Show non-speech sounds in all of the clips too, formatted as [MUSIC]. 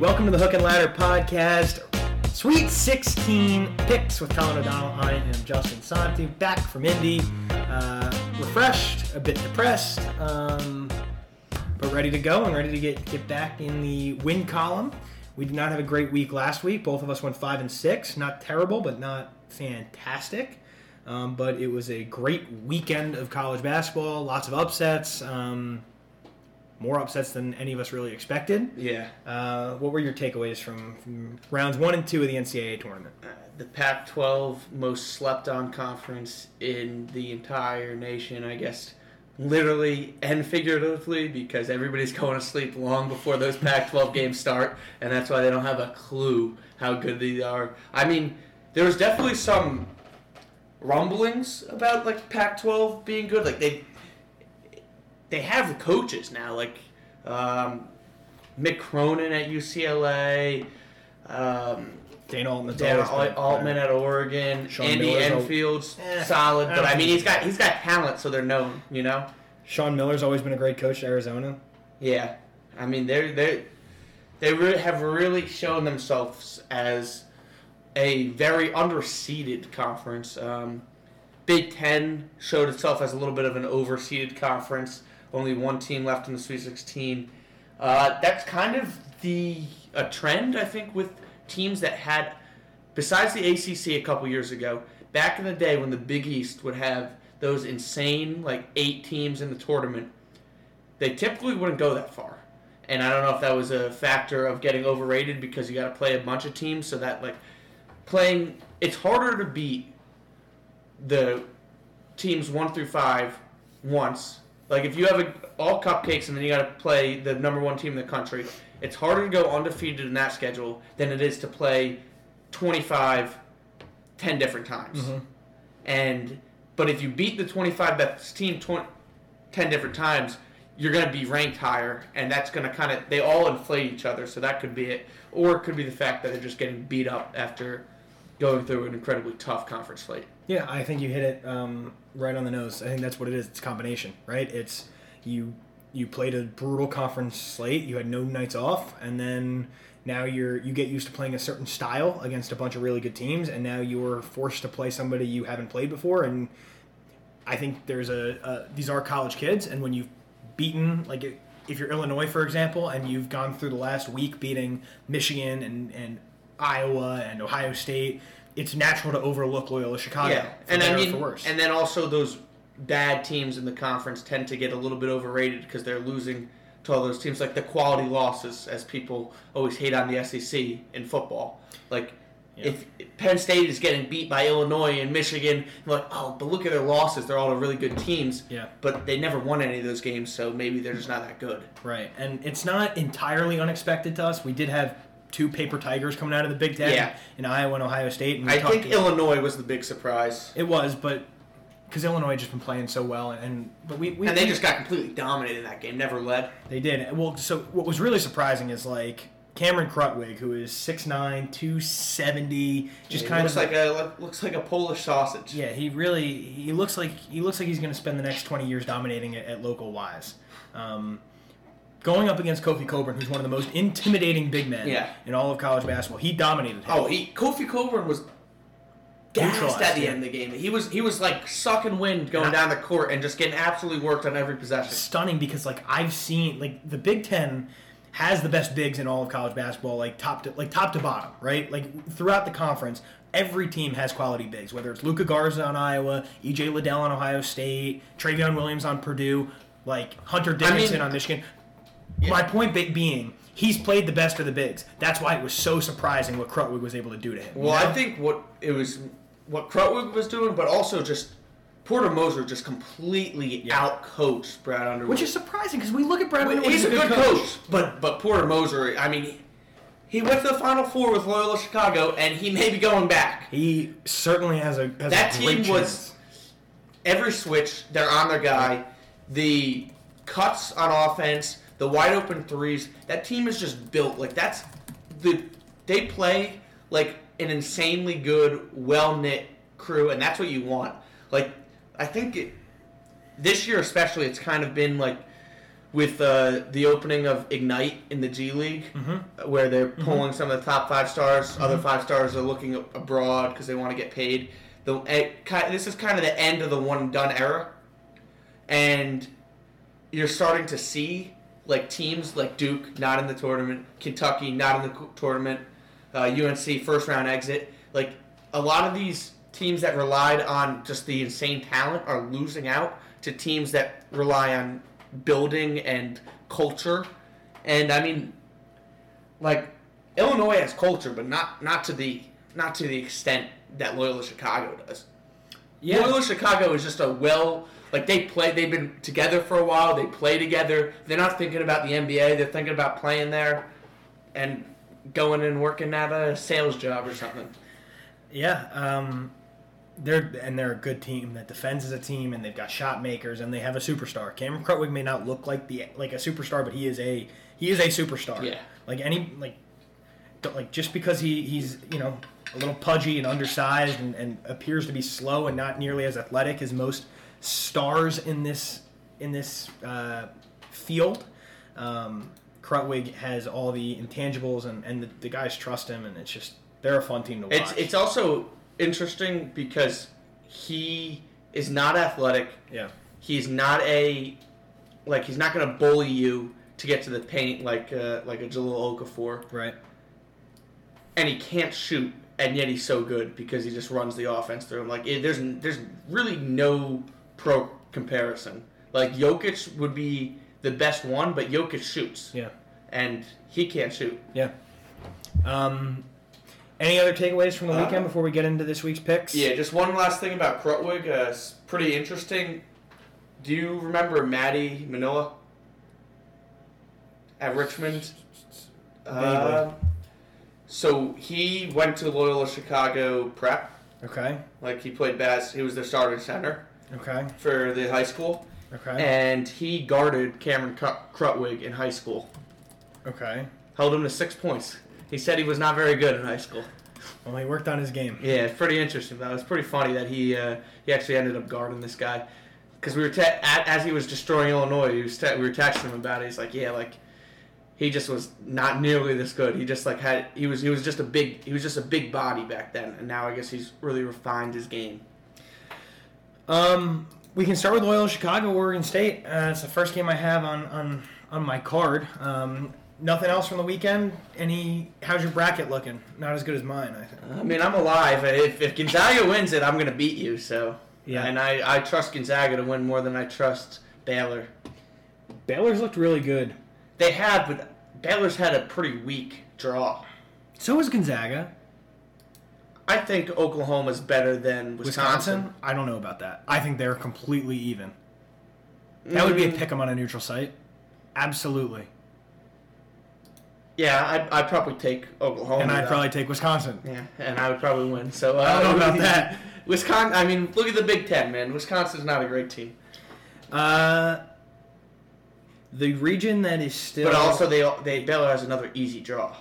Welcome to the Hook and Ladder Podcast, Sweet 16 picks with Colin O'Donnell. I am Justin Santi, back from Indy, uh, refreshed, a bit depressed, um, but ready to go and ready to get get back in the win column. We did not have a great week last week. Both of us went five and six. Not terrible, but not fantastic. Um, but it was a great weekend of college basketball. Lots of upsets. Um, more upsets than any of us really expected. Yeah. Uh, what were your takeaways from, from rounds one and two of the NCAA tournament? Uh, the Pac 12 most slept on conference in the entire nation, I guess, literally and figuratively, because everybody's [LAUGHS] going to sleep long before those Pac 12 [LAUGHS] games start, and that's why they don't have a clue how good they are. I mean, there was definitely some rumblings about like Pac 12 being good. Like, they they have coaches now, like um, Mick Cronin at UCLA, um, Dana Altman, Altman at Oregon, Sean Andy Miller's Enfield's Eh, solid, I but I mean he's got he's got talent, so they're known, you know. Sean Miller's always been a great coach at Arizona. Yeah, I mean they're they they re- have really shown themselves as a very underseeded conference. Um, Big Ten showed itself as a little bit of an overseeded conference. Only one team left in the Sweet 16. Uh, that's kind of the a trend I think with teams that had, besides the ACC a couple years ago. Back in the day when the Big East would have those insane like eight teams in the tournament, they typically wouldn't go that far. And I don't know if that was a factor of getting overrated because you got to play a bunch of teams, so that like playing it's harder to beat the teams one through five once. Like if you have a, all cupcakes and then you got to play the number one team in the country, it's harder to go undefeated in that schedule than it is to play 25 10 different times. Mm-hmm. And but if you beat the 25 best team 20, 10 different times, you're going to be ranked higher, and that's going to kind of they all inflate each other. So that could be it, or it could be the fact that they're just getting beat up after going through an incredibly tough conference slate. Yeah, I think you hit it um, right on the nose. I think that's what it is. It's combination, right? It's you you played a brutal conference slate. You had no nights off, and then now you're you get used to playing a certain style against a bunch of really good teams, and now you're forced to play somebody you haven't played before. And I think there's a, a these are college kids, and when you've beaten like if you're Illinois, for example, and you've gone through the last week beating Michigan and and Iowa and Ohio State. It's natural to overlook Loyola Chicago. Yeah, for and I mean, for worse. and then also those bad teams in the conference tend to get a little bit overrated because they're losing to all those teams, like the quality losses, as people always hate on the SEC in football. Like Yeah. if Penn State is getting beat by Illinois and Michigan, like, oh, but look at their losses; they're all really good teams. Yeah. but they never won any of those games, so maybe they're just not that good. Right, and it's not entirely unexpected to us. We did have two paper tigers coming out of the Big Ten Yeah. in Iowa and Ohio State. And I talked think Illinois was the big surprise, it was, but because Illinois had just been playing so well, and, and but we, we and they just got completely dominated in that game, never led. they did well. So what was really surprising is like Cameron Krutwig, who is 6'9", 270, just It kind looks of like a looks like a Polish sausage. Yeah, he really he looks like he looks like he's going to spend the next twenty years dominating it at local wise. Um, going up against Kofi Cockburn, who's one of the most intimidating big men Yeah. in all of college basketball, he dominated him. Oh, he Kofi Cockburn was gassed at the yeah. end of the game. He was he was like sucking wind going I- down the court and just getting absolutely worked on every possession. stunning because like I've seen like the Big Ten has the best bigs in all of college basketball, like top to like top to bottom, right? Like throughout the conference, every team has quality bigs. Whether it's Luka Garza on Iowa, EJ Liddell on Ohio State, Trevion Williams on Purdue, like Hunter Dickinson on Michigan. My point being, he's played the best of the bigs. That's why it was so surprising what Krutwig was able to do to him. Well, I think what it was what Krutwig was doing, but also just Porter Moser just completely Yeah. outcoached Brad Underwood. which is surprising because we look at Brad Underwood, he's a good coach, but but Porter Moser, I mean, he went to the Final Four with Loyola Chicago, and he may be going back. He certainly has a has That a team was- chance. every switch, they're on their guy. The cuts on offense, the wide open threes. That team is just built like that's the they play like an insanely good, well knit crew, and that's what you want. Like I think it, this year especially, it's kind of been like with uh, the opening of Ignite in the G League, Mm-hmm. where they're pulling some of the top five stars. Other five stars are looking abroad because they want to get paid. The eh, ki- this is kind of the end of the one and done era, and you're starting to see like teams like Duke not in the tournament, Kentucky not in the tournament, uh, UNC first round exit. Like a lot of these teams that relied on just the insane talent are losing out to teams that rely on building and culture. And I mean, like Illinois has culture, but not not to the not to the extent that Loyola Chicago does. Loyola Chicago is just a well like they play. They've been together for a while. They play together. They're not thinking about the NBA. They're thinking about playing there, and going and working at a sales job or something. Yeah, um, they're and they're a good team that defends as a team, and they've got shot makers, and they have a superstar. Cameron Krutwig may not look like the like a superstar, but he is a he is a superstar. Yeah. like any like don't- like just because he he's you know a little pudgy and undersized and, and appears to be slow and not nearly as athletic as most stars in this in this uh, field. Um, Krutwig has all the intangibles, and, and the, the guys trust him, and it's just they're a fun team to watch. It's it's also interesting because he is not athletic. yeah. He's not a like he's not going to bully you to get to the paint like uh, like a Jahlil Okafor, Right. and he can't shoot, and yet he's so good because he just runs the offense through him. Like it, there's there's really no pro comparison. Like Jokic would be the best one, but Jokic shoots, Yeah. and he can't shoot. Yeah. Um, any other takeaways from the Uh, weekend before we get into this week's picks? Yeah, just one last thing about Krutwig. Uh, it's pretty interesting. Do you remember Maddie Manoa at Richmond? Uh, so he went to Loyola Chicago Prep. Okay. Like he played bas. He was their starting center Okay. for the high school, Okay. and he guarded Cameron Cru- Krutwig in high school. Okay. Held him to six points. He said he was not very good in high school. Well, he worked on his game. Yeah, it's pretty interesting. That was pretty funny that he uh, he actually ended up guarding this guy because we were te- at, as he was destroying Illinois. He was te- we were texting him about it. He's like, yeah, like he just was not nearly this good. He just like had he was he was just a big he was just a big body back then, and now I guess he's really refined his game. Um, we can start with Loyola Chicago, Oregon State. Uh, it's the first game I have on on on my card. Um, nothing else from the weekend. Any? How's your bracket looking? Not as good as mine, I think. I mean, I'm alive. If, if Gonzaga wins it, I'm gonna beat you. So Yeah. and I I trust Gonzaga to win more than I trust Baylor. Baylor's looked really good. They have, but Baylor's had a pretty weak draw. So is Gonzaga. I think Oklahoma's better than Wisconsin. Wisconsin? I don't know about that. I think they're completely even. That would be a Mm, pick 'em on a neutral site. Absolutely. Yeah, I'd, I'd probably take Oklahoma. and I'd though. probably take Wisconsin. Yeah, and I would probably win. So uh, I don't know about [LAUGHS] that. Wisconsin. I mean, look at the Big Ten, man. Wisconsin's not a great team, Uh, the region that is still. but also they they Baylor has another easy draw.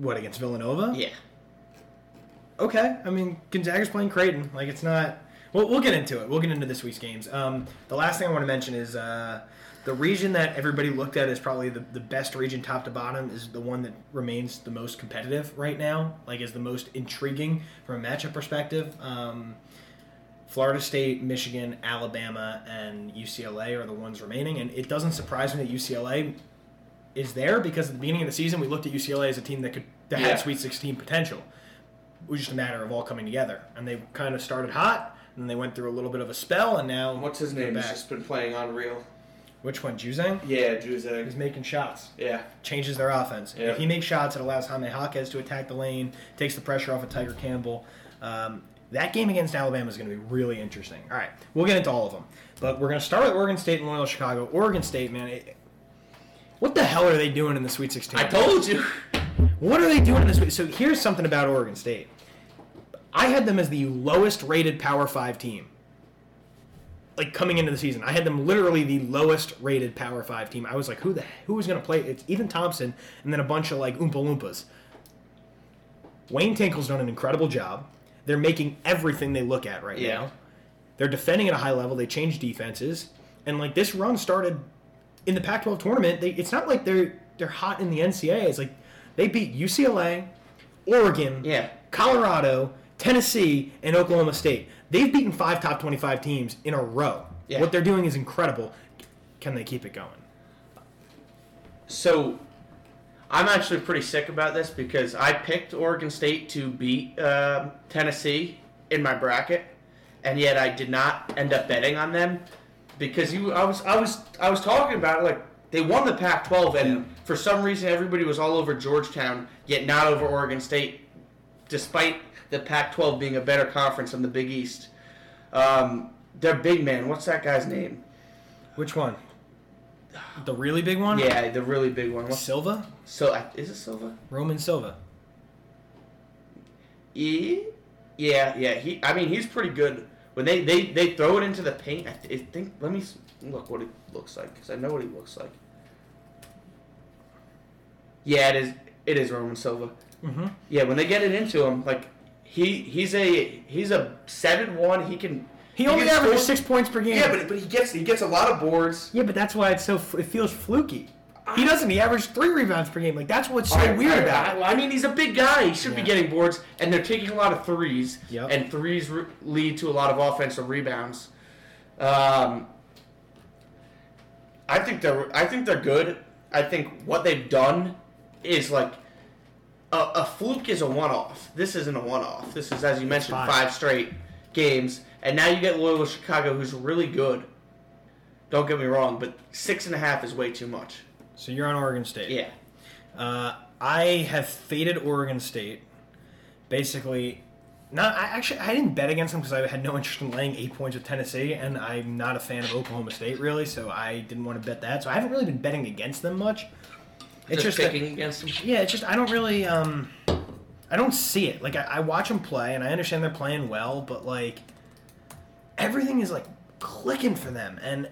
What, against Villanova? Yeah, Okay. I mean, Gonzaga's playing Creighton. Like, it's not. We'll, we'll get into it. We'll get into this week's games. Um, the last thing I want to mention is uh, the region that everybody looked at as probably the, the best region top to bottom is the one that remains the most competitive right now, like, is the most intriguing from a matchup perspective. Um, Florida State, Michigan, Alabama, and UCLA are the ones remaining, and it doesn't surprise me that UCLA is there because at the beginning of the season we looked at UCLA as a team that could that Yeah. had Sweet 16 potential. It was just a matter of all coming together, and they kind of started hot, and then they went through a little bit of a spell, and now what's his name? He's just been playing unreal. Which one, Juzang? Yeah, Juzang. He's making shots, Yeah, changes their offense. Yeah. If he makes shots, it allows Jaime Jaquez to attack the lane, takes the pressure off of Tiger Campbell. Um, that game against Alabama is going to be really interesting. All right, we'll get into all of them, but we're going to start with Oregon State and Loyola Chicago. Oregon State, man, it, what the hell are they doing in the Sweet 16? I told you. What are they doing in this week? So here's something about Oregon State. I had them as the lowest rated Power Five team. Like coming into the season, I had them literally the lowest rated Power Five team. I was like, who the who was going to play? It's Ethan Thompson and then a bunch of like Oompa Loompas. Wayne Tinkle's done an incredible job. They're making everything they look at right Yeah. now. They're defending at a high level. They change defenses, and like this run started in the Pac-12 tournament, they, it's not like they're they're hot in the NCAA. It's like they beat UCLA, Oregon, Yeah. Colorado, Tennessee, and Oklahoma State. They've beaten five top 25 teams in a row. Yeah. What they're doing is incredible. Can they keep it going? So, I'm actually pretty sick about this because I picked Oregon State to beat um Tennessee in my bracket, and yet I did not end up betting on them because you. I was I was I was talking about it, like they won the Pac-12, and Yeah. for some reason everybody was all over Georgetown, yet not over Oregon State, despite the Pac-12 being a better conference than the Big East. Um, their big man, what's that guy's name? Which one? The really big one? Yeah, the really big one. What's, Silva? so is it Silva? Roman Silva. Yeah, yeah, yeah. He, I mean, he's pretty good. When they, they, they throw it into the paint, I, th- I think. Let me look what he looks like because I know what he looks like. Yeah, it is. It is Roman Silva. Mm-hmm. Yeah, when they get it into him, like he he's a he's a seven one. He can. He only can averages six points per game. Yeah, but but he gets he gets a lot of boards. Yeah, but that's why it's so. It feels fluky. He doesn't. He averaged three rebounds per game. Like that's what's so weird about it. I, I mean, he's a big guy. He should be getting boards, and they're taking a lot of threes, Yep. and threes re- lead to a lot of offensive rebounds. Um, I think they're I think they're good. I think what they've done is like a, a fluke is a one-off. This isn't a one-off. This is, as you mentioned, Five. five straight games, and now you get Loyola Chicago, who's really good. Don't get me wrong, but six and a half is way too much. So you're on Oregon State. Yeah. Uh, I have faded Oregon State. Basically, not. I actually I didn't bet against them because I had no [LAUGHS] interest in laying eight points with Tennessee, and I'm not a fan of Oklahoma State really, so I didn't want to bet that. So I haven't really been betting against them much. It's just, just, that- picking against them. yeah, it's just I don't really um, I don't see it. Like I, I watch them play, and I understand they're playing well, but like everything is like clicking for them, and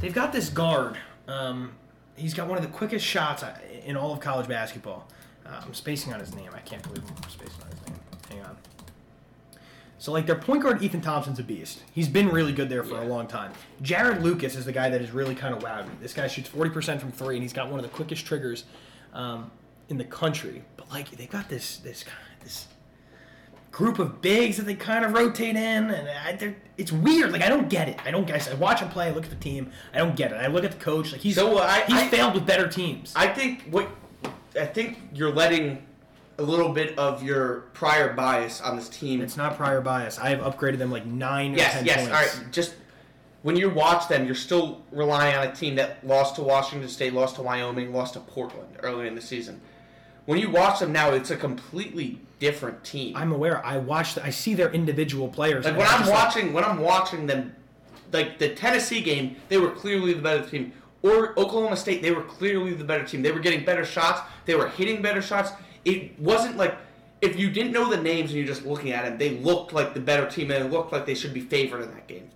they've got this guard. Um, he's got one of the quickest shots in all of college basketball. Uh, I'm spacing on his name. I can't believe I'm spacing on his name. Hang on. So like their point guard Ethan Thompson's a beast. He's been really good there for a long time. Jarod Lucas is the guy that has really kind of wowed me. This guy shoots 40% from three, and he's got one of the quickest triggers um, in the country. But like they got this this kind of this group of bigs that they kind of rotate in, and I, it's weird. Like I don't get it. I don't guess. I watch him play. I look at the team. I don't get it. I look at the coach. Like he's So, uh, I- he's I- failed with better teams. I think what I think you're letting a little bit of your prior bias on this team. it's not prior bias. I have upgraded them like nine or yes, ten yes. points. All right, just when you watch them, you're still relying on a team that lost to Washington State, lost to Wyoming, lost to Portland earlier in the season. When you watch them now, it's a completely different team. I'm aware. I watch. I see their individual players. like when I'm I'm like, watching, when I'm watching them, like the Tennessee game, they were clearly the better team. Or Oklahoma State, they were clearly the better team. They were getting better shots. They were hitting better shots. It wasn't like if you didn't know the names and you're just looking at them, they looked like the better team and it looked like they should be favored in that game.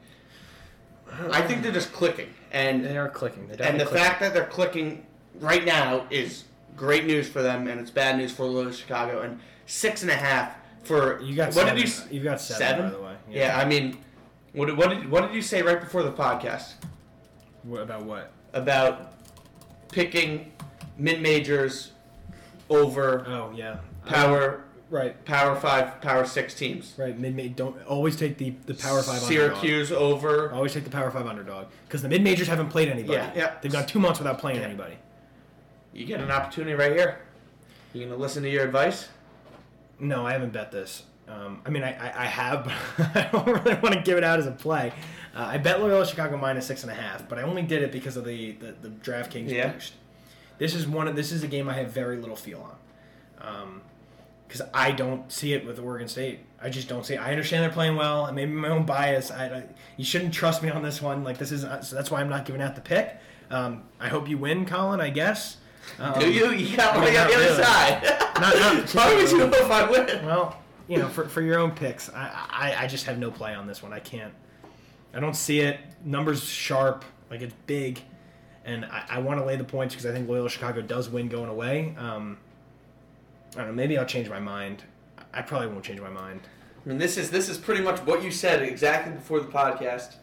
I think they're just clicking, and they are clicking. They're and the clicking. fact that they're clicking right now is great news for them, and it's bad news for Loyola Chicago. And six and a half for you got what seven. did you? s- You've got seven, Seven? by the way. Yeah, I mean, what, did- what did what did you say right before the podcast What about what? about picking mid majors over Oh yeah. power Right. power five power six teams? Right. Mid don't always take the the power five. Underdog. Syracuse over. Always take the power five underdog because the mid majors haven't played anybody. Yeah, yeah. They've gone two months without playing Yeah. anybody. You get an opportunity right here. You gonna listen to your advice? No, I haven't bet this. Um, I mean, I, I, I have, [LAUGHS] but I don't really want to give it out as a play. Uh, I bet Loyola Chicago minus six and a half, but I only did it because of the the, the DraftKings Yeah. boost. This is one. Of, this is a game I have very little feel on, because I don't see it with Oregon State. I just don't see. It. I understand they're playing well, and maybe my own bias. I, I you shouldn't trust me on this one. Like this is so that's why I'm not giving out the pick. Um, I hope you win, Colin. I guess. Um, Do you? You got one on the other really. side. [LAUGHS] Not- not [LAUGHS] Why would you know if I win? Well, you know, for, for your own picks, I, I I just have no play on this one. I can't. I don't see it. Numbers sharp, like it's big, and I, I want to lay the points because I think Loyola Chicago does win going away. Um, I don't know. Maybe I'll change my mind. I probably won't change my mind. I mean, this is this is pretty much what you said exactly before the podcast.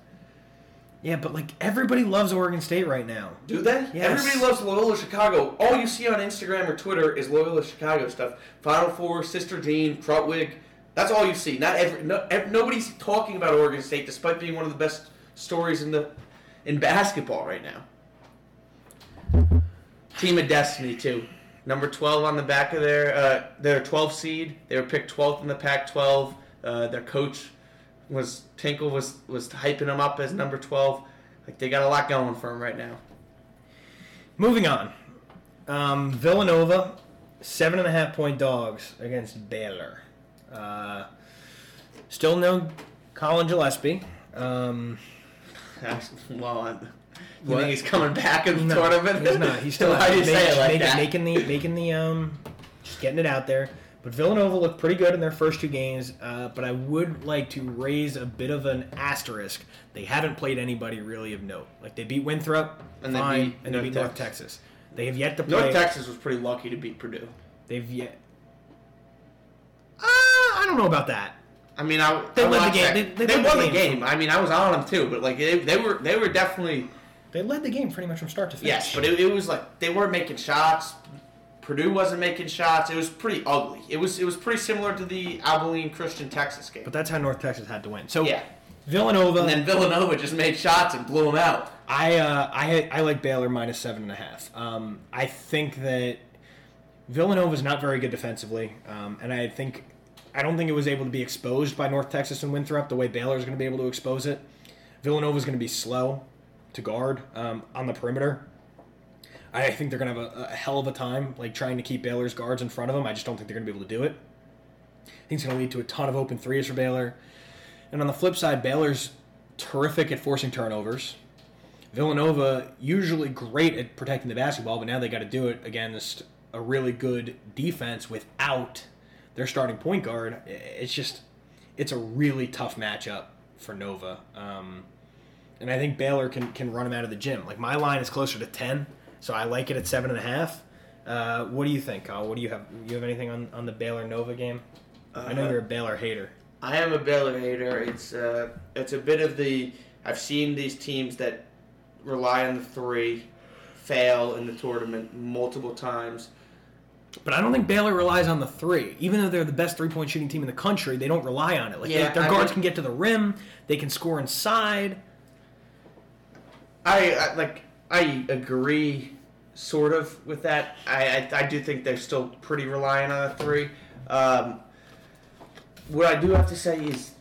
Yeah, but like everybody loves Oregon State right now. Do they? Yes. Everybody loves Loyola Chicago. All you see on Instagram or Twitter is Loyola Chicago stuff. Final Four, Sister Jean, Krutwig. That's all you see. Not every, no, ev- nobody's talking about Oregon State, despite being one of the best stories in the in basketball right now. Team of Destiny too. Number twelve on the back of their uh, their 12 seed. They were picked 12th in the Pac-12. Uh, their coach was Tinkle was was hyping them up as number 12. Like they got a lot going for them right now. Moving on. Um, Villanova, seven and a half point dogs against Baylor. Uh, still no Collin Gillespie. Um, [LAUGHS] well, you What? think he's coming back in the no, tournament? he's not. He's still [LAUGHS] Why do you say it like making, that? making the making the um, just getting it out there. But Villanova looked pretty good in their first two games. Uh, but I would like to raise a bit of an asterisk. They haven't played anybody really of note. Like they beat Winthrop, And they fine, beat and they North beat North Texas. Texas. They have yet to play. North Texas was pretty lucky to beat Purdue. They've yet. Uh, I don't know about that. I mean, I They I won the game. that. They- They, they won the game. game. I mean, I was on them too, but like they, they were they were definitely They led the game pretty much from start to finish. yes, but it, it was like they weren't making shots. Purdue wasn't making shots. It was pretty ugly. It was it was pretty similar to the Abilene Christian Texas game. But that's how North Texas had to win. So yeah, Villanova. and then Villanova just made shots and blew them out. I uh, I I like Baylor minus seven and a half. Um, I think that Villanova is not very good defensively, um, and I think I don't think it was able to be exposed by North Texas and Winthrop the way Baylor is going to be able to expose it. Villanova is going to be slow to guard um, on the perimeter. I think they're going to have a, a hell of a time like trying to keep Baylor's guards in front of them. I just don't think they're going to be able to do it. I think it's going to lead to a ton of open threes for Baylor. And on the flip side, Baylor's terrific at forcing turnovers. Villanova usually great at protecting the basketball, but now they got to do it against a really good defense without their starting point guard. It's just it's a really tough matchup for Nova, um, and I think Baylor can can run them out of the gym. Like my line is closer to ten, so I like it at seven and a half. Uh, what do you think, Kyle? What do you have? You have anything on, on the Baylor Nova game? I know Uh, you're a Baylor hater. I am a Baylor hater. It's uh, it's a bit of the I've seen these teams that rely on the three fail in the tournament multiple times. But I don't think Baylor relies on the three. Even though they're the best three point shooting team in the country, they don't rely on it. Like they- their I guards mean- can get to the rim, they can score inside. I, I like I agree sort of with that. I, I I do think they're still pretty reliant on the three. Um, what I do have to say is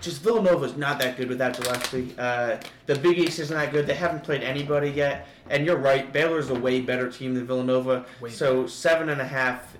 just Villanova's not that good without Gillespie. Uh, the Big East isn't that good. They haven't played anybody yet. And you're right, Baylor's a way better team than Villanova. Way so seven and a half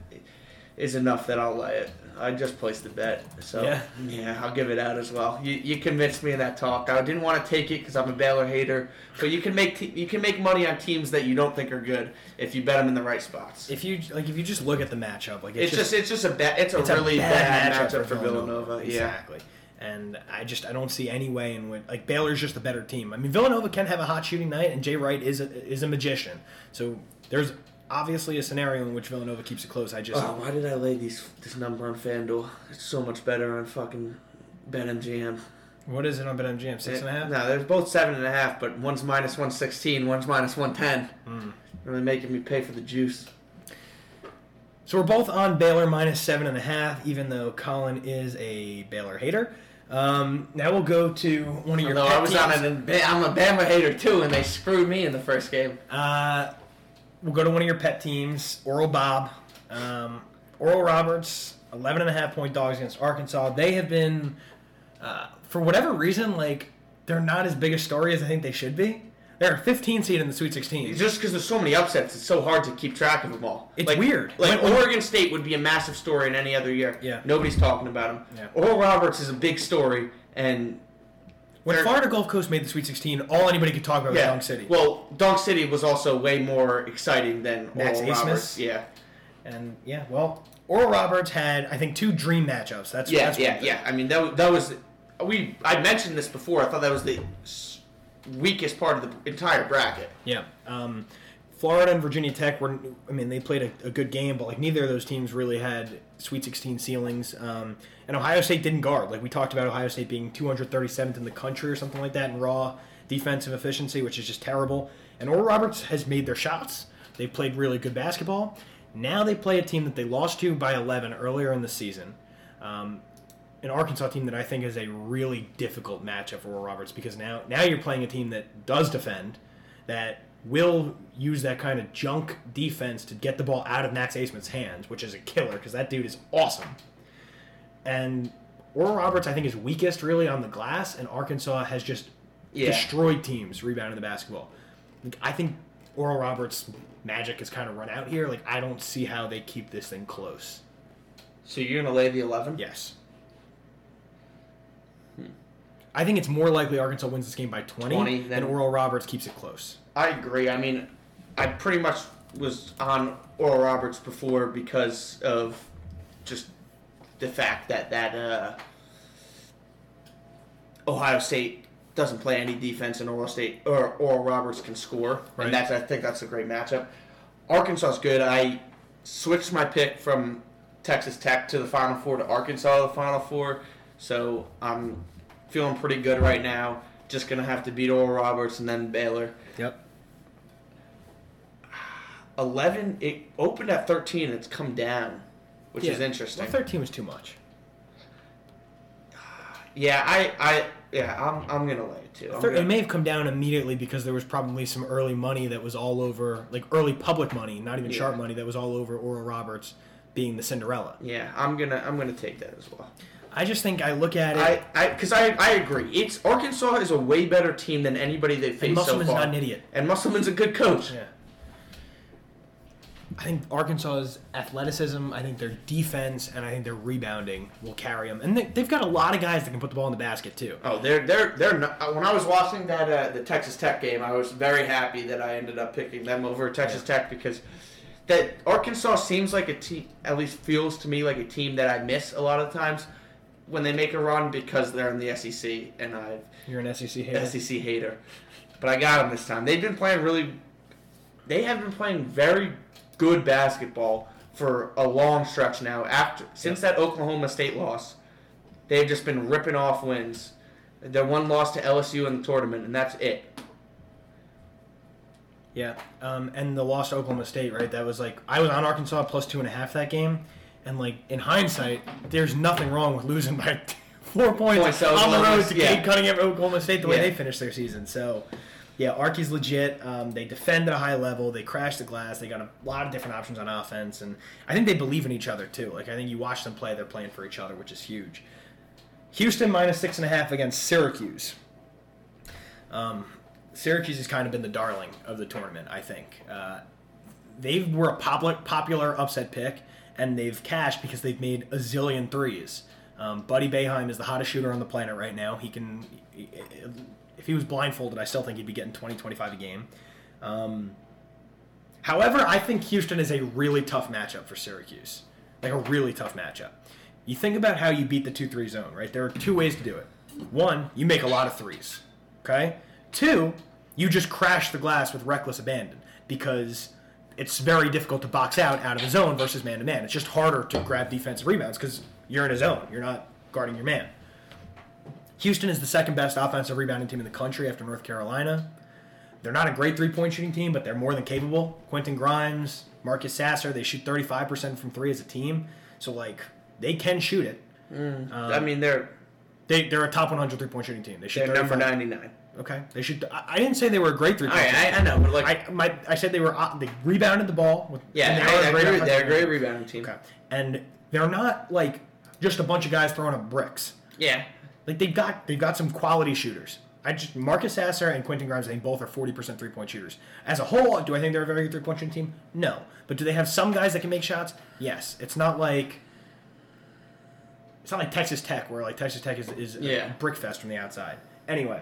is enough that I'll lay it. I just placed the bet, so Yeah. yeah, I'll give it out as well. You, you convinced me in that talk. I didn't want to take it because I'm a Baylor hater, but you can make te- you can make money on teams that you don't think are good if you bet them in the right spots. If you like, if you just look at the matchup, like It's just it's just a bad it's a it's really bad, matchup for Villanova. Yeah. Exactly. And I just I don't see any way in which like Baylor's just a better team. I mean Villanova can have a hot shooting night, and Jay Wright is a, is a magician. So there's obviously a scenario in which Villanova keeps it close. I just Oh, why did I lay these this number on FanDuel? It's so much better on fucking BetMGM. what is it on BetMGM six and a half? No, they're both seven and a half, but one's minus one sixteen, one's minus one ten. Mm. Really making me pay for the juice. So we're both on Baylor minus seven and a half, even though Colin is a Baylor hater. Um, now we'll go to one of your. Pet I was teams. on an I'm a Bama hater too, and they screwed me in the first game. Uh, we'll go to one of your pet teams, Oral Bob. Um, Oral Roberts, 11 and a half point dogs against Arkansas. They have been, uh, for whatever reason, like, they're not as big a story as I think they should be. They're a 15 seed in the Sweet 16. Just because there's so many upsets, it's so hard to keep track of them all. It's like, weird. Like When- Oregon State would be a massive story in any other year. Yeah. Nobody's talking about them. Yeah. Oral Roberts is a big story, and When they're- Florida Gulf Coast made the Sweet 16, all anybody could talk about was yeah. Dunk City. Well, Dunk City was also way more exciting than Max Oral? Roberts. Yeah. and yeah, well, Oral Roberts had, I think, two dream matchups. That's Yeah, that's yeah, yeah. I mean, that, that was we. I mentioned this before. I thought that was the weakest part of the entire bracket. Yeah. Um, Florida and Virginia Tech were, I mean, they played a, a good game, but like neither of those teams really had Sweet 16 ceilings. Um, and Ohio State didn't guard. Like we talked about Ohio State being 237th in the country or something like that in raw defensive efficiency, which is just terrible. And Oral Roberts has made their shots. They've played really good basketball. Now they play a team that they lost to by 11 earlier in the season. Um, an Arkansas team that I think is a really difficult matchup for Oral Roberts because now now you're playing a team that does defend, that will use that kind of junk defense to get the ball out of Max Abmas's hands, which is a killer because that dude is awesome. And Oral Roberts, I think, is weakest really on the glass, and Arkansas has just Yeah. destroyed teams rebounding the basketball. Like, I think Oral Roberts' magic is kind of run out here. Like I don't see how they keep this thing close. So you're gonna lay the eleven? Yes. I think it's more likely Arkansas wins this game by 20, 20, than then- Oral Roberts keeps it close. I agree. I mean, I pretty much was on Oral Roberts before because of just the fact that that uh, Ohio State doesn't play any defense, and Oral State or Oral Roberts can score, Right. and that's I think that's a great matchup. Arkansas is good. I switched my pick from Texas Tech to the Final Four to Arkansas to the Final Four, so I'm feeling pretty good right now. Just gonna have to beat Oral Roberts and then Baylor. Yep. 11 it opened at 13 it's come down which is interesting Well, 13 was too much. yeah i i yeah i'm, I'm gonna lay it too gonna- it may have come down immediately because there was probably some early money that was all over, like early public money, not even Yeah. sharp money, that was all over Oral Roberts being the Cinderella. yeah i'm gonna i'm gonna take that as well I just think I look at it. i i because I, I agree it's arkansas is a way better team than anybody and faced so Musselman's far not an idiot. and musselman's a good coach Yeah. I think Arkansas's athleticism, I think their defense, and I think their rebounding will carry them. And they, they've got a lot of guys that can put the ball in the basket too. Oh, they're they're they're not, uh, when I was watching that uh, the Texas Tech game, I was very happy that I ended up picking them over Texas Tech because that Arkansas seems like a team, at least feels to me like a team that I miss a lot of times when they make a run because they're in the SEC and I've You're an SEC hater. SEC hater, but I got them this time. They've been playing really, they have been playing very good basketball for a long stretch now. After since that Oklahoma State loss, they've just been ripping off wins. Their one loss to LSU in the tournament, and that's it. Yeah, um, and the loss to Oklahoma State, right? That was like I was on Arkansas plus two and a half that game, and like in hindsight, there's nothing wrong with losing by [LAUGHS] four points Points to on the road to yeah. Cade Cunningham, Oklahoma State, the way Yeah. they finished their season. So, yeah, Arky's legit. Um, they defend at a high level. They crash the glass. They got a lot of different options on offense, and I think they believe in each other too. Like I think you watch them play, they're playing for each other, which is huge. Houston minus six and a half against Syracuse. Um, Syracuse has kind of been the darling of the tournament, I think. Uh, they were a popular, popular upset pick, and they've cashed because they've made a zillion threes. Um, Buddy Boeheim is the hottest shooter on the planet right now. He can, if he was blindfolded, I still think he'd be getting 20, 25 a game. Um, however, I think Houston is a really tough matchup for Syracuse. Like a really tough matchup. You think about how you beat the 2 3 zone, right? There are two ways to do it. One, you make a lot of threes. Okay? Two, you just crash the glass with reckless abandon because it's very difficult to box out out of the zone versus man to man. It's just harder to grab defensive rebounds because you're in a zone. You're not guarding your man. Houston is the second best offensive rebounding team in the country after North Carolina. They're not a great three point shooting team, but they're more than capable. Quentin Grimes, Marcus Sasser, they shoot 35% from three as a team. So, like, they can shoot it. Mm. Um, I mean, they're They, they're a top 100 three point shooting team. They shoot they're number ninety nine. Okay, they should. I, I didn't say they were a great three All point. right, I, I know, but like, I my I said they were uh, they rebounded the ball. With, yeah, they I agree. They're a great rebounding team. Okay, and they're not like just a bunch of guys throwing up bricks. Yeah, Like they've got they've got some quality shooters. I just Marcus Sasser and Quentin Grimes. I think both are forty percent three point shooters. As a whole, do I think they're a very good three point shooting team? No, but do they have some guys that can make shots? Yes. It's not like it's not like Texas Tech where like Texas Tech is is Yeah. brick fest from the outside. Anyway,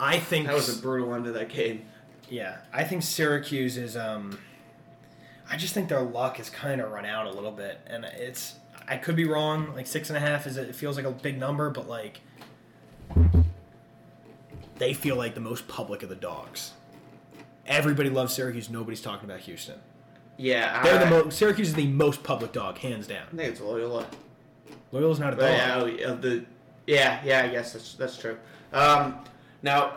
I think that was a brutal end to that game. yeah, I think Syracuse is. Um, I just think their luck has kind of run out a little bit, and it's. I could be wrong. Like six and a half is it feels like a big number, but like they feel like the most public of the dogs. Everybody loves Syracuse. Nobody's talking about Houston. Yeah, They're the I, most. Syracuse is the most public dog, hands down. I think it's Loyola. Loyola's not a dog. Yeah, oh, yeah, the yeah, yeah, I guess that's that's true. Um, now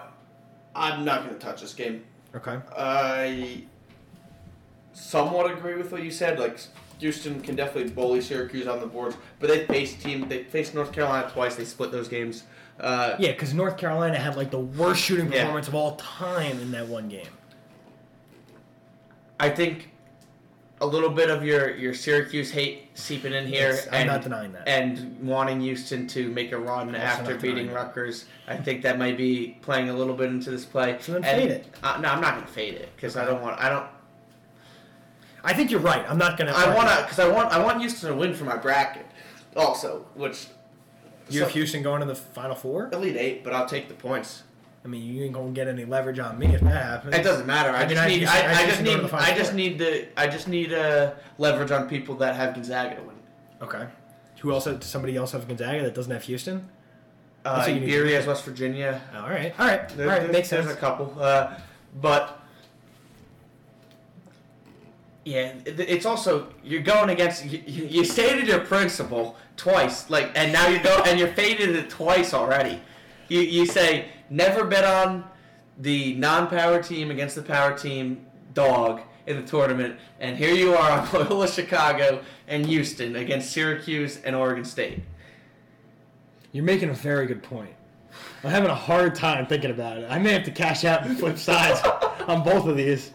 I'm not going to touch this game. Okay. I somewhat agree with what you said. Like Houston can definitely bully Syracuse on the boards, but they faced team. They faced North Carolina twice. They split those games. Uh, Yeah, because North Carolina had like the worst shooting Yeah. performance of all time in that one game. I think a little bit of your your Syracuse hate seeping in here, I'm and not denying that. and wanting Houston to make a run after beating that. Rutgers. I think that might be playing a little bit into this play. So then And- fade it. Uh, no, I'm not going to fade it because I don't want. I don't. I think you're right. I'm not gonna. I want to because I want I want Houston to win for my bracket, also, which You so- have Houston going to the Final Four. Elite Eight, but I'll take the points. I mean, you ain't gonna get any leverage on me if that happens. It doesn't matter. I, I just need. I I, I just to go to need. the I just need the. I just need uh, leverage on people that have Gonzaga to win. Okay. Who else? Does somebody else have Gonzaga that doesn't have Houston? Uh, That's what you need Erie has West Virginia. All right. All right. There- all right. Makes sense. There's a couple, uh, but yeah, it's also you're going against. You, you you stated your principle twice, like, and now you go and you're faded it twice already. You you say never bet on the non-power team against the power team dog in the tournament, and here you are on [LAUGHS] Loyola Chicago and Houston against Syracuse and Oregon State. You're making a very good point. I'm having a hard time thinking about it. I may have to cash out and flip sides [LAUGHS] on both of these.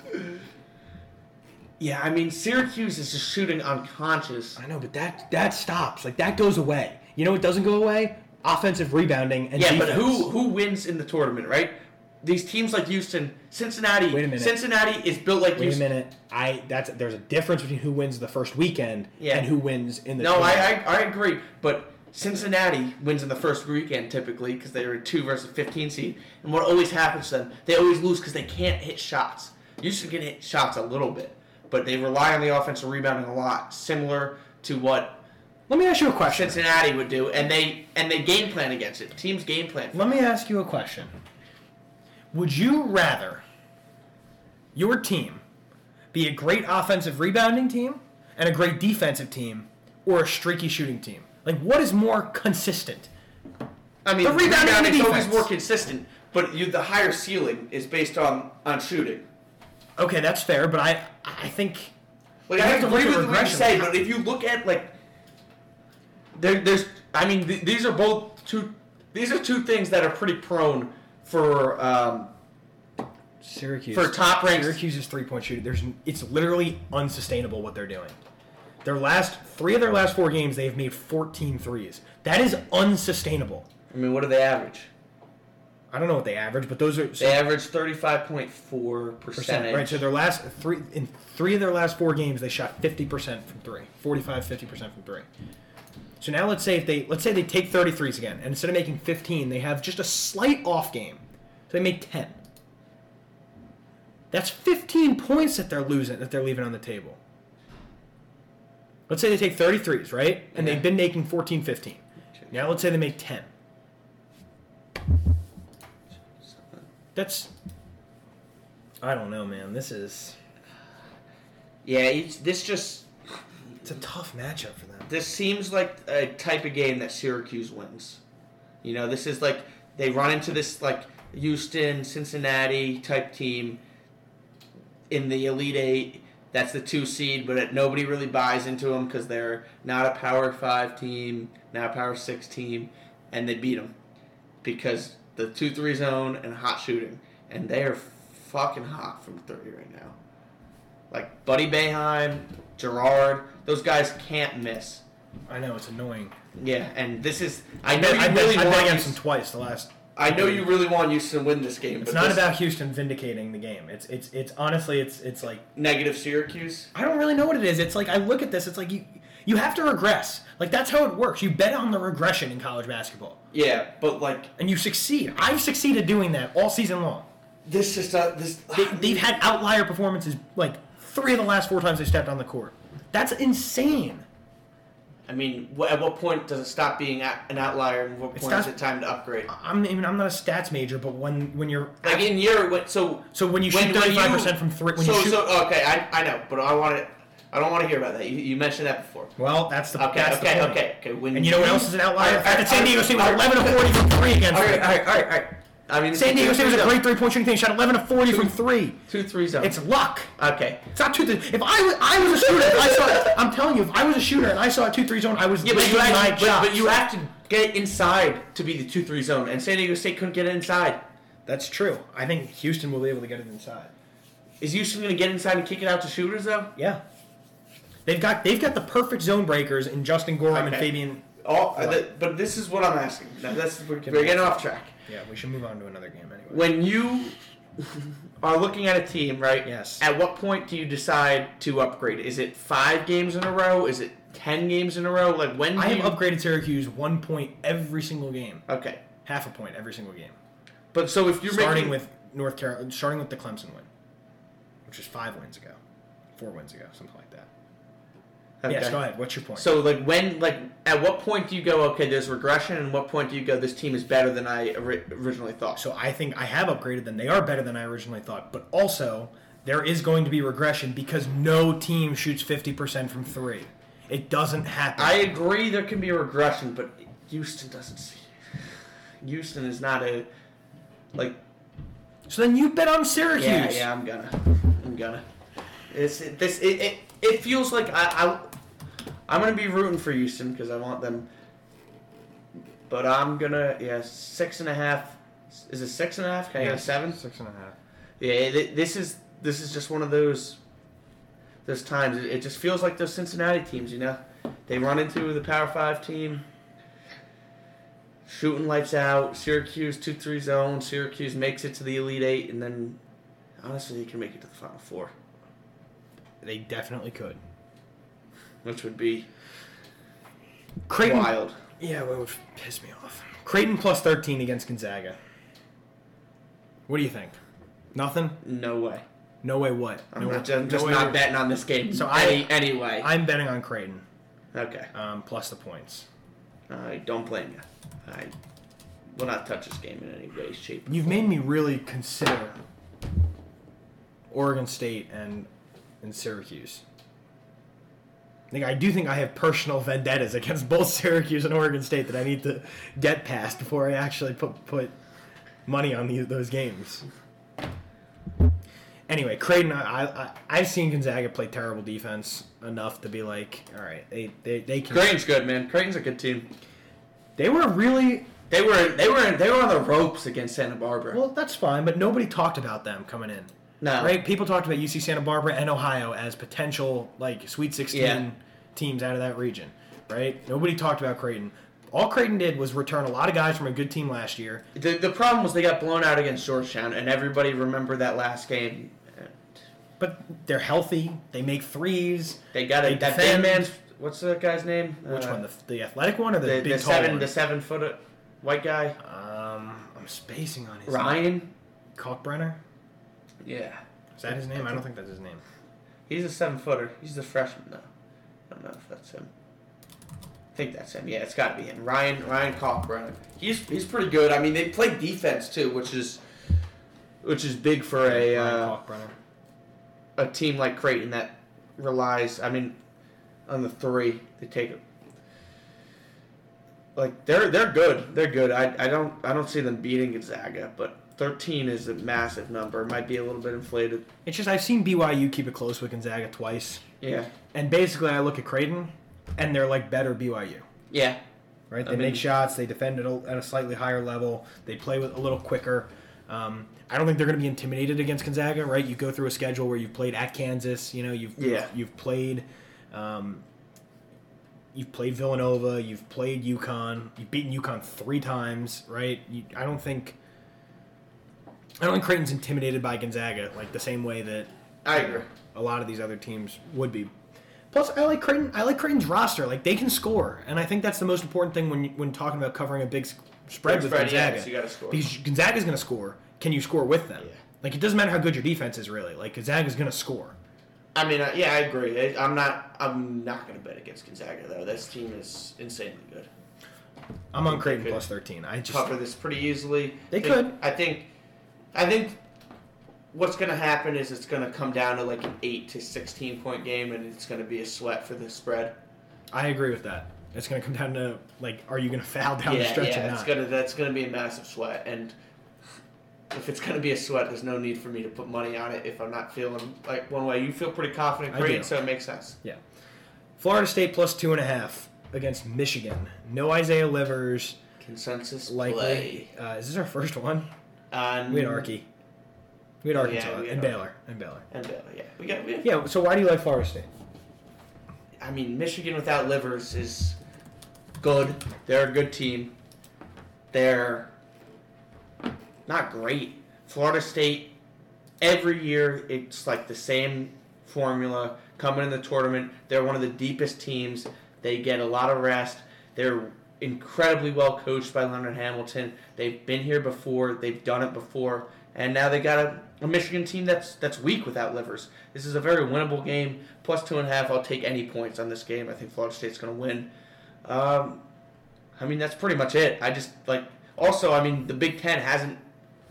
Yeah, I mean Syracuse is just shooting unconscious. I know, but that that stops. Like that goes away. You know what doesn't go away? Offensive rebounding and Yeah, defense. but who who wins in the tournament, right? These teams like Houston, Cincinnati. Wait a minute. Cincinnati is built like Wait a minute. I that's there's a difference between who wins the first weekend Yeah. and who wins in the. No, I, tournament. I I agree, but Cincinnati wins in the first weekend typically because they're a two versus fifteen seed, and what always happens to them, they always lose because they can't hit shots. Houston can hit shots a little bit, but they rely on the offensive rebounding a lot, similar to what Let me ask you a question. Cincinnati would do, and they and they game plan against it. Teams game plan. Let me ask you a question. Would you rather your team be a great offensive rebounding team and a great defensive team, or a streaky shooting team? Like, what is more consistent? I mean, The rebounding rebounding is always more consistent, but you, the higher ceiling is based on on shooting. Okay, that's fair, but I I think Like I have to agree with what you say, but if you look at like, there, there's, I mean, th- these are both two. These are two things that are pretty prone for um, Syracuse for top ranked. Syracuse's three point shooting. There's it's literally unsustainable what they're doing. Their last three of their last four games, they've made 14 threes. That is unsustainable. I mean, what do they average? I don't know what they average, but those are They average thirty five point four percent. percentage. Right, so their last three in three of their last four games, they shot 50% from three, 45, 50% from three. So now let's say if they let's say they take 33s again, and instead of making 15, they have just a slight off game. So they make 10. That's 15 points that they're losing that they're leaving on the table. Let's say they take 33s, right? And Yeah. they've been making 14, 15. Now let's say they make 10. That's I don't know, man. This is yeah, it's, this just it's a tough matchup for them. this seems like a type of game that Syracuse wins. You know, this is like they run into this like Houston, Cincinnati type team in the Elite Eight. That's the two seed, but it, nobody really buys into them because they're not a Power Five team, not a Power Six team, and they beat them because the two three zone and hot shooting, and they are fucking hot from thirty right now. Like Buddy Boeheim, Girard, those guys can't miss. I know it's annoying. Yeah, and this is I know I you really I want Houston, twice the last. I know you really want Houston to win this game, It's not about Houston vindicating the game. It's it's it's honestly it's it's like negative Syracuse. I don't really know what it is. It's like I look at this. It's like you you have to regress. Like that's how it works. You bet on the regression in college basketball, Yeah, but like and you succeed. I've succeeded doing that all season long. this just uh, this They, they've had outlier performances like three of the last four times they stepped on the court. That's insane. I mean, wh- at what point does it stop being a- an outlier, and what point is it time to upgrade? I'm even I'm not a stats major, but when when you're Like in your when- so so when you shoot 35 you- percent from three, when so you shoot so okay, I, I know, but I want to I don't want to hear about that. You, you mentioned that before. well, that's the Okay, that's the okay, point. okay, okay. When And you know what else is an outlier? All The right, fact that San Diego State was all right. 11 of 40 from three against All right, them. all right, all right, all right. I mean, San Diego State was a great three point shooting team. Shot 11 of 40 from three. two three zone. It's luck. okay. It's not two. Th- if I was, I was a shooter, I saw. [LAUGHS] I'm telling you, if I was a shooter and I saw a two three zone, I was Yeah, but you, my but, but you have to get inside to be the two three zone, and San Diego State couldn't get it inside. That's true. I think Houston will be able to get it inside. Is Houston going to get inside and kick it out to shooters though? Yeah. They've got they've got the perfect zone breakers in Justin Gorham and Fabian. Oh, What? th- but this is what I'm asking. Now, that's, we're, we're getting off track. Yeah, we should move on to another game anyway. When you are looking at a team, right? Yes. At what point do you decide to upgrade? Is it five games in a row? Is it ten games in a row? Like when do I have you? upgraded Syracuse one point every single game, okay, half a point every single game. but so if you're starting making with North Carolina, starting with the Clemson win, which was five wins ago, four wins ago, something like that. Okay. Yes, go ahead. What's your point? So like when like at what point do you go okay? There's regression, and what point do you go? This team is better than I ori- originally thought. So I think I have upgraded them. They are better than I originally thought. But also, there is going to be regression because no team shoots 50% from three. It doesn't happen. I agree there can be a regression, but Houston doesn't see. Houston is not a like so then you bet on Syracuse. Yeah, yeah, I'm gonna, I'm gonna. It's it, this. It, it, it feels like I, I I'm gonna be rooting for Houston because I want them. But I'm gonna yeah six and a half. Is it six and a half? Can I get a seven? Six and a half. Yeah, th- this is this is just one of those those times. It, it just feels like those Cincinnati teams. You know, they run into the Power Five team. Shooting lights out. Syracuse two three zone. Syracuse makes it to the Elite Eight, and then honestly, they can make it to the Final Four, They definitely could. which would be Creighton. wild. Yeah, what would piss me off? Creighton plus 13 against Gonzaga. What do you think? Nothing? No way. No way what? I'm no not, way- just no way not betting on this game. So any, I- anyway. I'm betting on Creighton okay. um, plus the points. I don't blame you. I will not touch this game in any way, shape. or You've form. made me really consider Oregon State and and Syracuse. I I do think I have personal vendettas against both [LAUGHS] Syracuse and Oregon State that I need to get past before I actually put put money on these those games. Anyway, Creighton, I, I I've seen Gonzaga play terrible defense enough to be like, all right, they they, they can. Creighton's good, man. Creighton's a good team. They were really They were they were they were on the ropes against Santa Barbara. well. That's fine, but nobody talked about them coming in. No, Right? People talked about UC Santa Barbara and Ohio as potential like Sweet 16 Yeah. teams out of that region. Right? Nobody talked about Creighton. All Creighton did was return a lot of guys from a good team last year. The, the problem was they got blown out against Georgetown, and everybody remembered that last game. But they're healthy. They make threes. They got They it. That defend. big man's what's that guy's name? Which Uh, one? The, the athletic one or the, The, big the tall seven one? the seven foot white guy Um, I'm spacing on his Ryan. Kalkbrenner. Yeah, Is that his name? I don't think that's his name. he's a seven footer. He's the freshman though. I don't know if that's him. I think that's him. Yeah, it's got to be him. Ryan Ryan Cockburn. He's he's pretty good. I mean, they play defense too, which is which is big for a. Uh, a team like Creighton that relies, I mean, on the three. They take it. Like they're they're good. They're good. I, I don't I don't see them beating Gonzaga, but 13 is a massive number. It might be a little bit inflated. It's just I've seen BYU keep it close with Gonzaga twice, Yeah. and basically I look at Creighton, and they're like better BYU. Yeah. right? I They mean- make shots. They defend at a, at a slightly higher level. They play with a little quicker. Um, I don't think they're going to be intimidated against Gonzaga, right? You go through a schedule where you've played at Kansas. You know, you've Yeah. you've played. Um, You've played Villanova. You've played UConn. You've beaten UConn three times, right? You, I don't think. I don't think Creighton's intimidated by Gonzaga like the same way that I agree. a lot of these other teams would be. Plus, I like Creighton. I like Creighton's roster. Like they can score, and I think that's the most important thing when when talking about covering a big spread with Spread, Gonzaga. so you gotta score. Because Gonzaga's going to score. Can you score with them? Yeah. Like it doesn't matter how good your defense is, really. Like Gonzaga's going to score. I mean, uh, yeah, I agree. I, I'm not I'm not going to bet against Gonzaga though. This team is insanely good. I'm on Creighton plus thirteen. I just cover this pretty easily. They think- could. I think. I think. What's going to happen is it's going to come down to like an eight to sixteen point game, and it's going to be a sweat for the spread. I agree with that. It's going to come down to like, are you going to foul down the yeah, stretch yeah, or it's not? gonna that's going to be a massive sweat, and if it's going to be a sweat, there's no need for me to put money on it if I'm not feeling like one way. You feel pretty confident, great, so it makes sense. Yeah. Florida State plus two and a half against Michigan. No Isaiah Livers. Consensus Likely. Uh, is this our first one? On, We had Arky. We had Arkansas yeah, we had and. Baylor and Baylor. And Baylor, yeah, we got. We have, Yeah. So why do you like Florida State? I mean, Michigan without Livers is good. They're a good team. They're not great. Florida State, every year, it's like the same formula. Coming in the tournament, they're one of the deepest teams. They get a lot of rest. They're incredibly well coached by Leonard Hamilton. They've been here before. They've done it before, and now they got a, a Michigan team that's that's weak without Livers. This is a very winnable game. Plus two and a half. I'll take any points on this game. I think Florida State's going to win. Um, I mean, that's pretty much it. I just like. Also, I mean, the Big Ten hasn't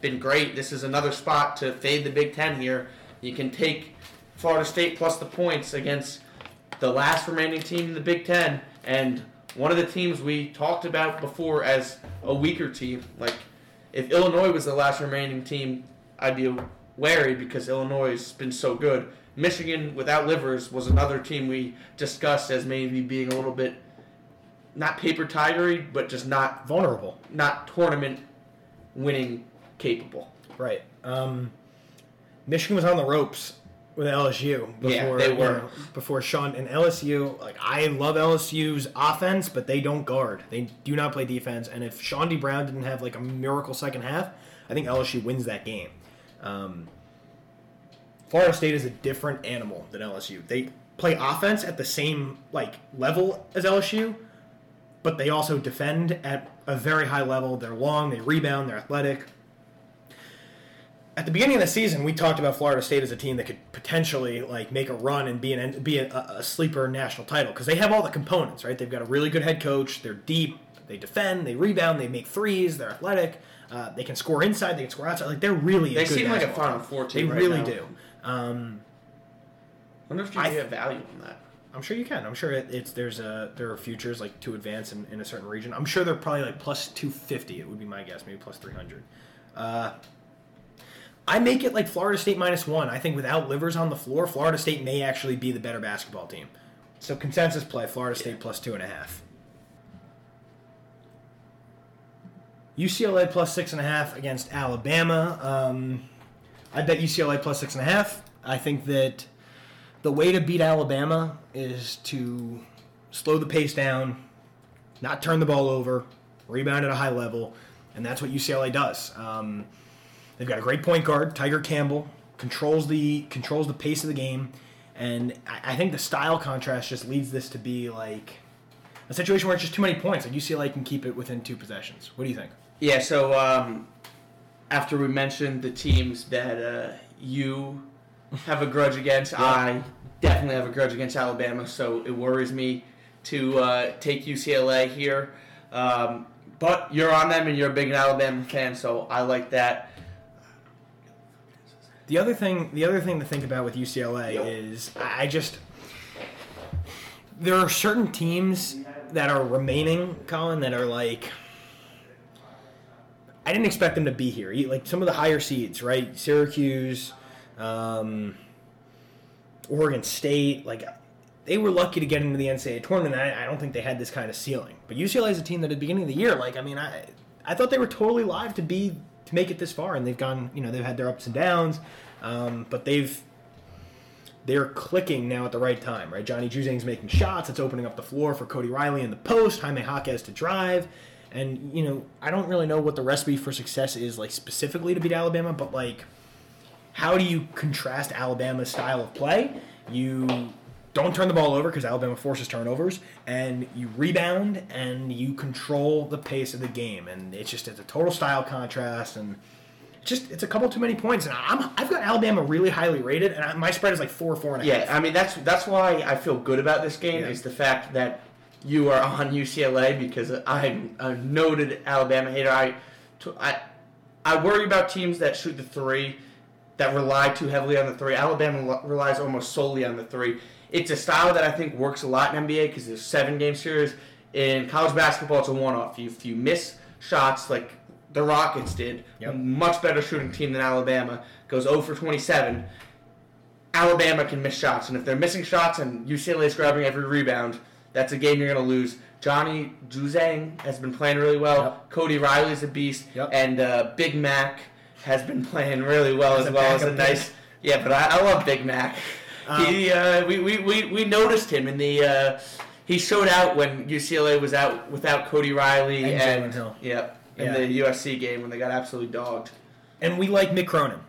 been great. This is another spot to fade the Big Ten here. You can take Florida State plus the points against the last remaining team in the Big Ten and one of the teams we talked about before as a weaker team. Like, if Illinois was the last remaining team, I'd be wary because Illinois has been so good. Michigan without Livers was another team we discussed as maybe being a little bit not paper tigery, but just not Vulnerable. not tournament winning capable. Right. Um, Michigan was on the ropes with LSU before Yeah, they you know, before Sean and LSU. Like I love LSU's offense, but they don't guard. They do not play defense. And if Chaundee Brown didn't have like a miracle second half, I think LSU wins that game. Um, Florida State is a different animal than LSU. They play offense at the same like level as LSU, but they also defend at a very high level. They're long, they rebound, they're athletic. At the beginning of the season, we talked about Florida State as a team that could potentially like make a run and be an be a, a sleeper national title because they have all the components, right? They've got a really good head coach. They're deep. They defend. They rebound. They make threes. They're athletic. Uh, they can score inside. They can score outside. Like they're really. They a good seem like a Final team. Four They team. right really now. do. Um, wonder if you I- have value on that. I'm sure you can. I'm sure it, it's there's a there are futures like to advance in, in a certain region. I'm sure they're probably like plus 250. It would be my guess, maybe plus 300. Uh, I make it like Florida State minus one. I think without livers on the floor, Florida State may actually be the better basketball team. So consensus play: Florida State plus two and a half. UCLA plus six and a half against Alabama. Um, I bet UCLA plus six and a half. I think that the way to beat Alabama is to slow the pace down, not turn the ball over, rebound at a high level, and that's what UCLA does. Um, they've got a great point guard, Tyger Campbell, controls the controls the pace of the game, and I, I think the style contrast just leads this to be like a situation where it's just too many points. Like UCLA can keep it within two possessions. What do you think? Yeah. So um, after we mentioned the teams that uh, you have a grudge against, I definitely have a grudge against Alabama. So it worries me to uh, take UCLA here. Um, but you're on them, and you're a big Alabama fan, so I like that. The other thing, the other thing to think about with UCLA Yep. is I just there are certain teams that are remaining, Colin, that are like I didn't expect them to be here. Like some of the higher seeds, right? Syracuse, um, Oregon State, like they were lucky to get into the NCAA tournament. I, I don't think they had this kind of ceiling. But UCLA is a team that at the beginning of the year, like I mean, I I thought they were totally live to be to make it this far, and they've gone, you know, they've had their ups and downs, um, but they've they're clicking now at the right time, right? Johnny Juzang's making shots. It's opening up the floor for Cody Riley in the post. Jaime Jaquez to drive. And, you know, I don't really know what the recipe for success is, like, specifically to beat Alabama, but, like, how do you contrast Alabama's style of play? You don't turn the ball over because Alabama forces turnovers, and you rebound and you control the pace of the game. And it's just, it's a total style contrast. And, just it's a couple too many points, and I'm I've got Alabama really highly rated, and I, my spread is like four four and a half. Yeah, I mean that's that's why I feel good about this game Yeah. is the fact that you are on UCLA because I'm a noted Alabama hater. I, I, I worry about teams that shoot the three, that rely too heavily on the three. Alabama relies almost solely on the three. It's a style that I think works a lot in NBA because there's seven game series. In college basketball, it's a one off. If you miss shots like the Rockets did. Yep. Much better shooting team than Alabama. Goes 0 for 27. Alabama can miss shots, and if they're missing shots and UCLA is grabbing every rebound, that's a game you're going to lose. Johnny Juzang has been playing really well. Yep. Cody Riley's a beast, Yep. and uh, Big Mac has been [LAUGHS] playing really well As as well as a nice. Yeah, but I, I love Big Mac. [LAUGHS] Um, he, uh, we, we, we, we noticed him in the. Uh, he showed out when UCLA was out without Cody Riley And and, Jalen Hill. Yep, in Yeah. the USC game when they got absolutely dogged. And we like Mick Cronin.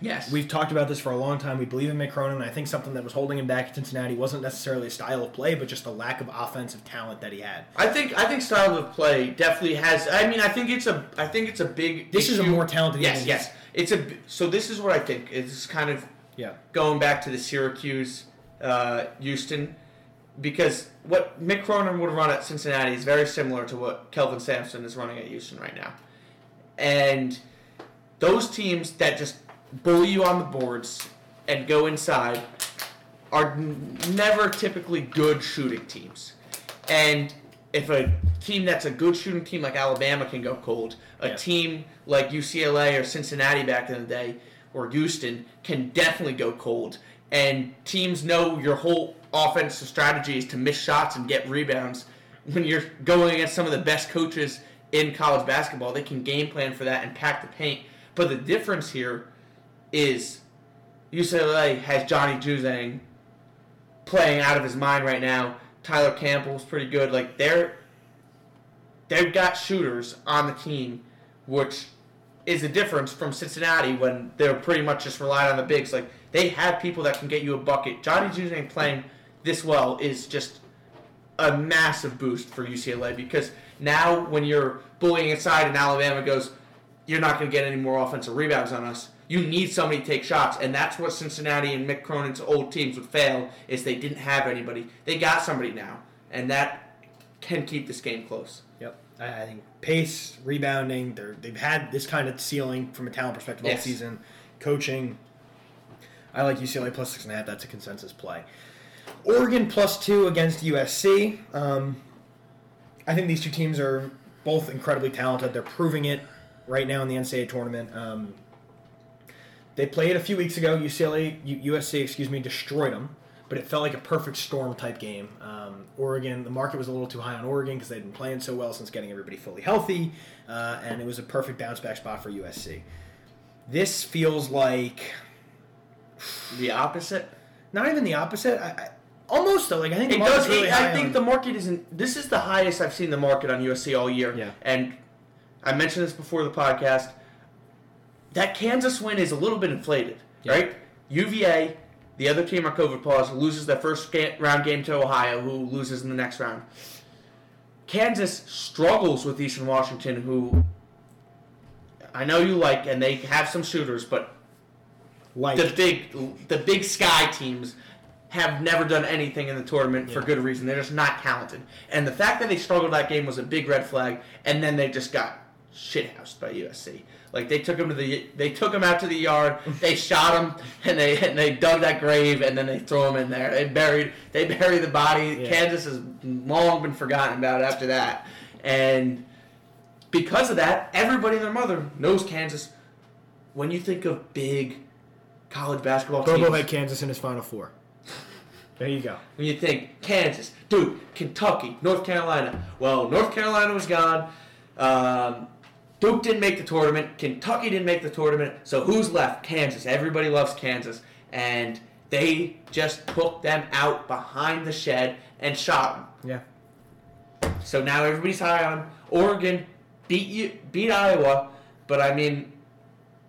Yes, We've talked about this for a long time. We believe in Mick Cronin. And I think something that was holding him back at Cincinnati wasn't necessarily a style of play, but just a lack of offensive talent that he had. I think I think style of play definitely has. I mean, I think it's a I think it's a big. This is a more talented Yes, yes. It's a so this is what I think. It's kind of Yeah. going back to the Syracuse, uh, Houston, because what Mick Cronin would run at Cincinnati is very similar to what Kelvin Sampson is running at Houston right now, and those teams that just bully you on the boards and go inside are n- never typically good shooting teams, and if a team that's a good shooting team like Alabama can go cold, a Yeah. team like UCLA or Cincinnati back in the day or Houston can definitely go cold. And teams know your whole offensive strategy is to miss shots and get rebounds. When you're going against some of the best coaches in college basketball, they can game plan for that and pack the paint. But the difference here is UCLA has Johnny Juzang playing out of his mind right now. Tyler Campbell's pretty good. Like they're they've got shooters on the team, which is a difference from Cincinnati when they're pretty much just relying on the bigs. Like they have people that can get you a bucket. Johnny Juzang playing this well is just a massive boost for UCLA because now when you're bullying inside and Alabama goes, you're not going to get any more offensive rebounds on us. You need somebody to take shots, and that's what Cincinnati and Mick Cronin's old teams would fail is they didn't have anybody. They got somebody now, and that can keep this game close. Yep. I I think pace, rebounding, they're, they've had this kind of ceiling from a talent perspective all season. Coaching, I like UCLA plus six and a half. That's a consensus play. Oregon plus two against USC. Um, I think these two teams are both incredibly talented. They're proving it right now in the NCAA tournament. Um, they played a few weeks ago. UCLA, U- USC, excuse me, destroyed them, but it felt like a perfect storm type game. Um, Oregon, the market was a little too high on Oregon because they'd been playing so well since getting everybody fully healthy, uh, and it was a perfect bounce back spot for USC. This feels like The opposite. not even the opposite. I, I, almost though. Like I think It does. really it- I think on- the market isn't. This is the highest I've seen the market on USC all year. Yeah. And I mentioned this before the podcast. That Kansas win is a little bit inflated, Yeah. right? UVA, the other team on COVID pause, loses their first round game to Ohio, who loses in the next round. Kansas struggles with Eastern Washington, who I know you like, and they have some shooters, but like the big the big sky teams have never done anything in the tournament for good reason. They're just not talented. And the fact that they struggled that game was a big red flag. And then they just got shithoused by USC. Like they took him to the they took him out to the yard. They shot him and they and they dug that grave and then they throw him in there. They buried they buried the body. Yeah. Kansas has long been forgotten about after that. And because of that, everybody and their mother knows Kansas. When you think of big college basketball Bobo teams, had Kansas in his Final Four. There you go. when you think Kansas, Duke, Kentucky, North Carolina. Well, North Carolina was gone. Um, Duke didn't make the tournament. Kentucky didn't make the tournament. So who's left? Kansas. Everybody loves Kansas, and they just took them out behind the shed and shot them. Yeah. So now everybody's high on. Oregon beat you, beat Iowa, but I mean,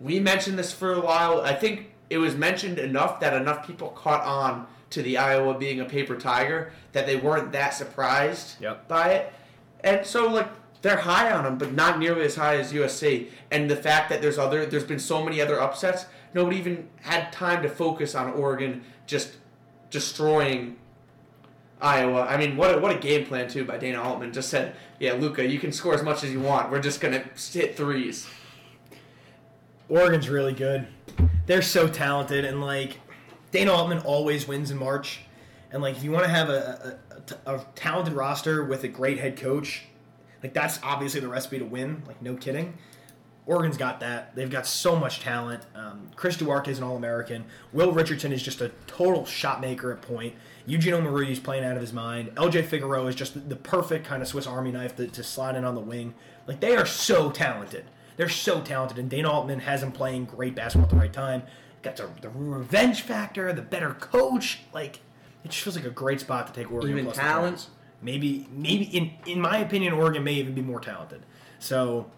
we mentioned this for a while. I think it was mentioned enough that enough people caught on to the Iowa being a paper tiger that they weren't that surprised Yep. by it. And so like they're high on them, but not nearly as high as USC. And the fact that there's other, there's been so many other upsets, nobody even had time to focus on Oregon just destroying Iowa. I mean, what a, what a game plan too by Dana Altman. Just said, yeah, Luka, you can score as much as you want. We're just gonna hit threes. Oregon's really good. They're so talented, and like Dana Altman always wins in March. And like, if you want to have a, a, a, a talented roster with a great head coach, like that's obviously the recipe to win. Like, no kidding. Oregon's got that. They've got so much talent. Um, Chris Duarte is an All American. Will Richardson is just a total shot maker at point. Eugene Omoruyi is playing out of his mind. LJ Figueroa is just the perfect kind of Swiss Army knife to, to slide in on the wing. Like they are so talented. They're so talented, and Dana Altman has them playing great basketball at the right time. Got the, the revenge factor, the better coach. Like it just feels like a great spot to take Oregon. Even talent? Maybe, maybe in in my opinion, Oregon may even be more talented. So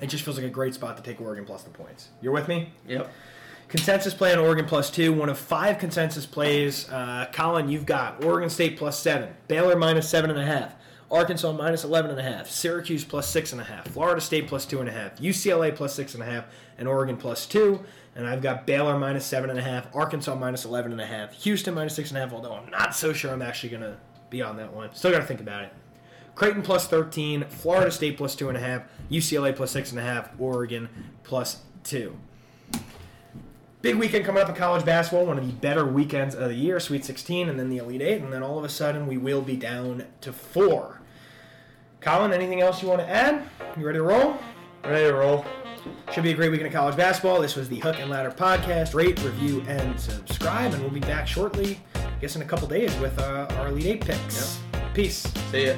it just feels like a great spot to take Oregon plus the points. You're with me? Yep. Consensus play on Oregon plus two. One of five consensus plays. Uh, Colin, you've got Oregon State plus seven, Baylor minus seven and a half, Arkansas minus eleven and a half, Syracuse plus six and a half, Florida State plus two and a half, UCLA plus six and a half, and Oregon plus two. And I've got Baylor minus seven and a half, Arkansas minus eleven and a half, Houston minus six and a half. Although I'm not so sure I'm actually gonna be on that one. Still got to think about it. Creighton plus 13, Florida State plus 2.5, UCLA plus 6.5, Oregon plus 2. Big weekend coming up in college basketball, one of the better weekends of the year, Sweet 16, and then the Elite Eight, and then all of a sudden we will be down to four. Colin, anything else you want to add? You ready to roll? Ready to roll. Should be a great weekend of college basketball. This was the Hook and Ladder podcast. Rate, review, and subscribe, and we'll be back shortly, guess in a couple days, with uh, our Elite Eight picks. Peace. See ya.